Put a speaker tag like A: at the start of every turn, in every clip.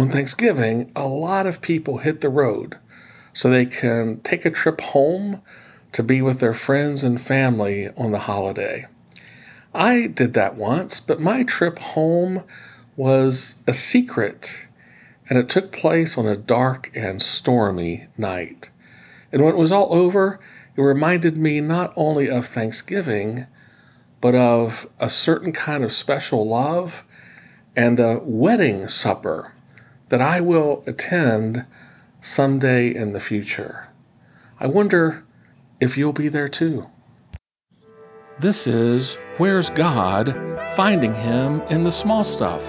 A: On Thanksgiving, a lot of people hit the road so they can take a trip home to be with their friends and family on the holiday. I did that once, but my trip home was a secret and it took place on a dark and stormy night. And when it was all over, it reminded me not only of Thanksgiving, but of a certain kind of special love and a wedding supper that I will attend someday in the future. I wonder if you'll be there too. This is Where's God? Finding Him in the Small Stuff.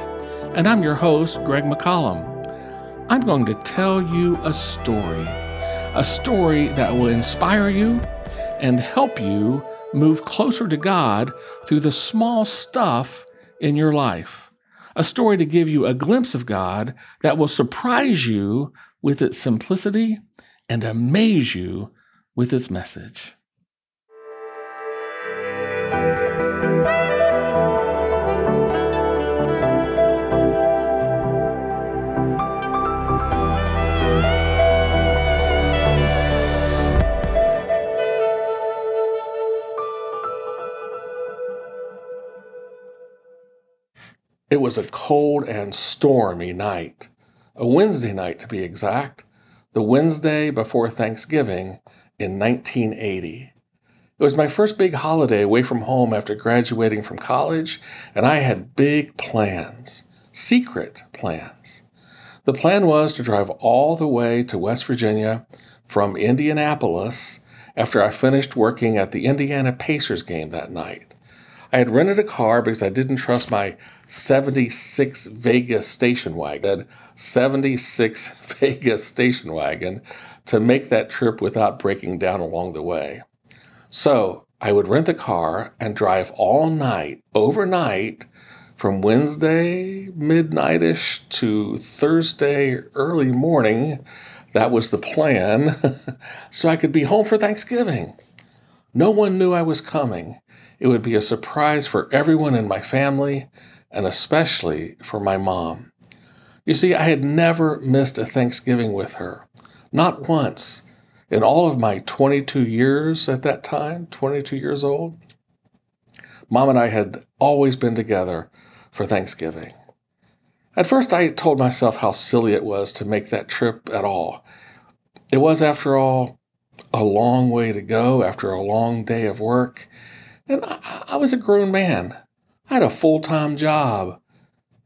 A: And I'm your host, Greg McCollum. I'm going to tell you a story, a story that will inspire you and help you move closer to God through the small stuff in your life. A story to give you a glimpse of God that will surprise you with its simplicity and amaze you with its message. Was a cold and stormy night, a Wednesday night to be exact, the Wednesday before Thanksgiving in 1980. It was my first big holiday away from home after graduating from college, and I had big plans, secret plans. The plan was to drive all the way to West Virginia from Indianapolis after I finished working at the Indiana Pacers game that night. I had rented a car because I didn't trust my 76 Vegas station wagon, 76 Vegas station wagon, to make that trip without breaking down along the way. So I would rent the car and drive all night, overnight, from Wednesday midnightish to Thursday early morning. That was the plan, so I could be home for Thanksgiving. No one knew I was coming. It would be a surprise for everyone in my family, and especially for my mom. You see, I had never missed a Thanksgiving with her, not once, in all of my 22 years at that time, 22 years old. Mom and I had always been together for Thanksgiving. At first, I told myself how silly it was to make that trip at all. It was, after all, a long way to go after a long day of work, and I, I was a grown man. I had a full time job.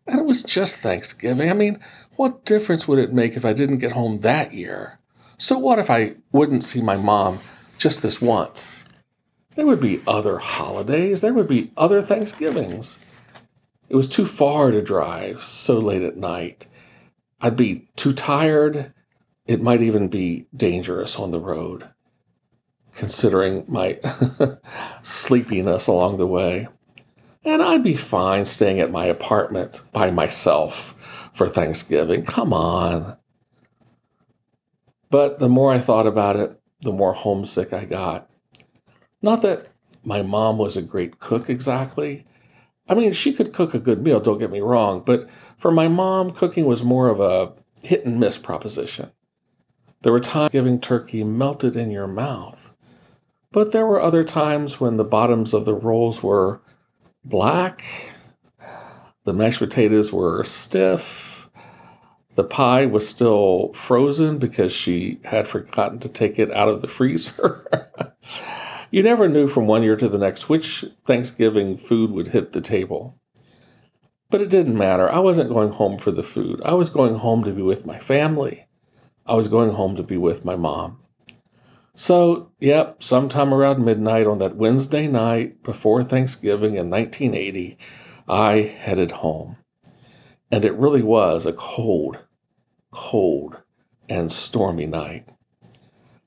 A: And it was just Thanksgiving. I mean, what difference would it make if I didn't get home that year? So what if I wouldn't see my mom just this once? There would be other holidays, there would be other Thanksgivings. It was too far to drive so late at night. I'd be too tired. It might even be dangerous on the road, considering my sleepiness along the way and I'd be fine staying at my apartment by myself for Thanksgiving. Come on. But the more I thought about it, the more homesick I got. Not that my mom was a great cook exactly. I mean, she could cook a good meal, don't get me wrong, but for my mom, cooking was more of a hit and miss proposition. There were times giving turkey melted in your mouth, but there were other times when the bottoms of the rolls were black. The mashed potatoes were stiff. The pie was still frozen because she had forgotten to take it out of the freezer. you never knew from one year to the next which Thanksgiving food would hit the table. But it didn't matter. I wasn't going home for the food. I was going home to be with my family. I was going home to be with my mom. So, yep, sometime around midnight on that Wednesday night before Thanksgiving in 1980, I headed home. And it really was a cold, cold, and stormy night.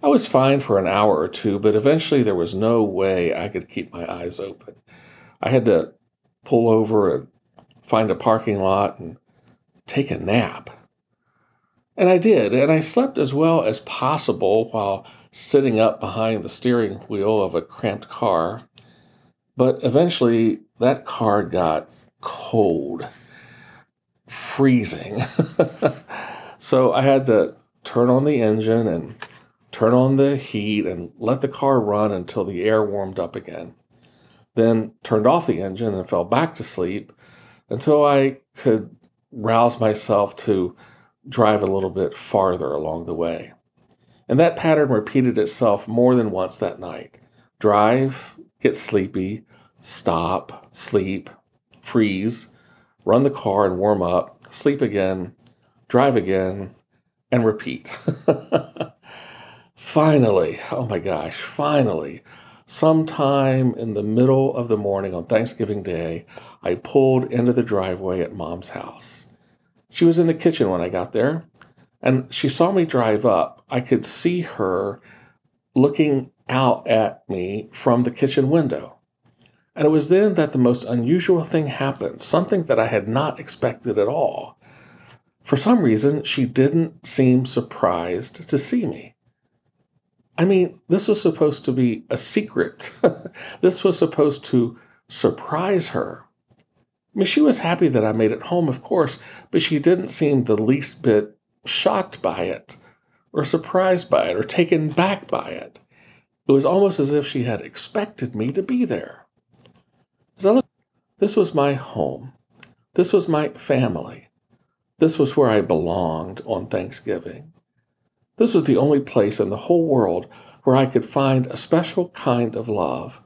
A: I was fine for an hour or two, but eventually there was no way I could keep my eyes open. I had to pull over and find a parking lot and take a nap. And I did, and I slept as well as possible while sitting up behind the steering wheel of a cramped car. But eventually, that car got cold. freezing. so I had to turn on the engine and turn on the heat and let the car run until the air warmed up again. Then turned off the engine and fell back to sleep until I could rouse myself to drive a little bit farther along the way. And that pattern repeated itself more than once that night. Drive, get sleepy, stop, sleep, freeze, run the car and warm up, sleep again, drive again, and repeat. finally, oh my gosh, finally, sometime in the middle of the morning on Thanksgiving Day, I pulled into the driveway at mom's house. She was in the kitchen when I got there, and she saw me drive up. I could see her looking out at me from the kitchen window. And it was then that the most unusual thing happened, something that I had not expected at all. For some reason, she didn't seem surprised to see me. I mean, this was supposed to be a secret. this was supposed to surprise her. I mean, she was happy that I made it home, of course, but she didn't seem the least bit shocked by it, or surprised by it, or taken back by it. It was almost as if she had expected me to be there. As I looked, this was my home. This was my family. This was where I belonged on Thanksgiving. This was the only place in the whole world where I could find a special kind of love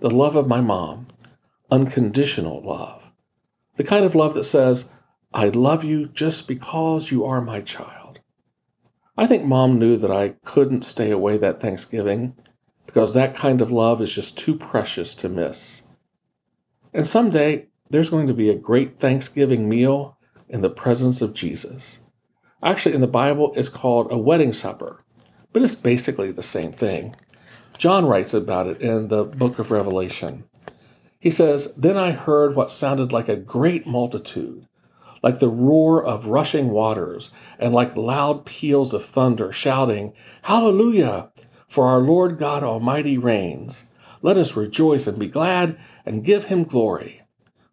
A: the love of my mom, unconditional love. The kind of love that says, I love you just because you are my child. I think mom knew that I couldn't stay away that Thanksgiving because that kind of love is just too precious to miss. And someday there's going to be a great Thanksgiving meal in the presence of Jesus. Actually, in the Bible, it's called a wedding supper, but it's basically the same thing. John writes about it in the book of Revelation. He says, Then I heard what sounded like a great multitude, like the roar of rushing waters, and like loud peals of thunder, shouting, Hallelujah! For our Lord God Almighty reigns. Let us rejoice and be glad and give him glory.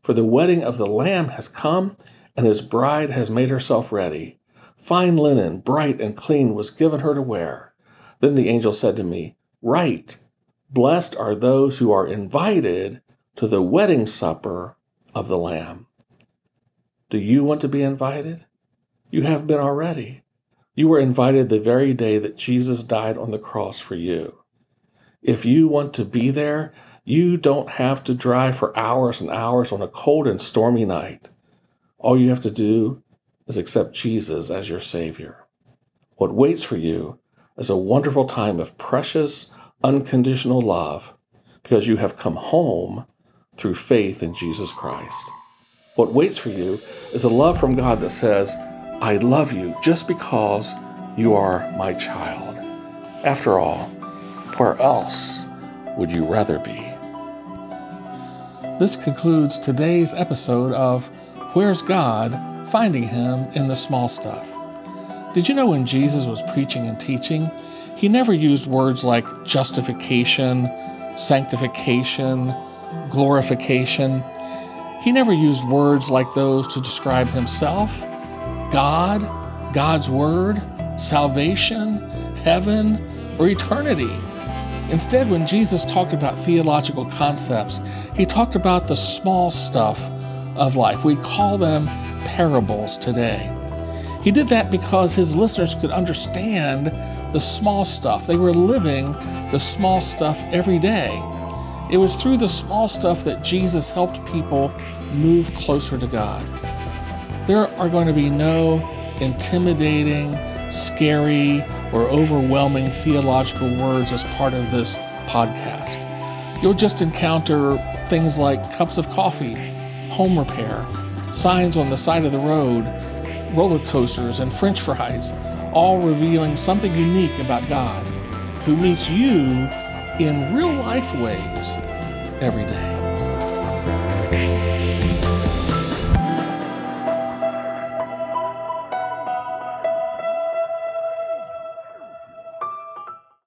A: For the wedding of the Lamb has come, and his bride has made herself ready. Fine linen, bright and clean, was given her to wear. Then the angel said to me, Write, blessed are those who are invited to the wedding supper of the Lamb. Do you want to be invited? You have been already. You were invited the very day that Jesus died on the cross for you. If you want to be there, you don't have to drive for hours and hours on a cold and stormy night. All you have to do is accept Jesus as your Savior. What waits for you is a wonderful time of precious, unconditional love because you have come home through faith in Jesus Christ. What waits for you is a love from God that says, I love you just because you are my child. After all, where else would you rather be? This concludes today's episode of Where's God? finding Him in the small stuff. Did you know when Jesus was preaching and teaching, He never used words like justification, sanctification, glorification. He never used words like those to describe Himself, God, God's Word, salvation, heaven, or eternity. Instead, when Jesus talked about theological concepts, he talked about the small stuff of life. We call them parables today. He did that because his listeners could understand the small stuff. They were living the small stuff every day. It was through the small stuff that Jesus helped people move closer to God. There are going to be no intimidating, scary, or overwhelming theological words as part of this podcast. You'll just encounter things like cups of coffee, home repair, signs on the side of the road, roller coasters, and french fries, all revealing something unique about God, who meets you in real life ways every day.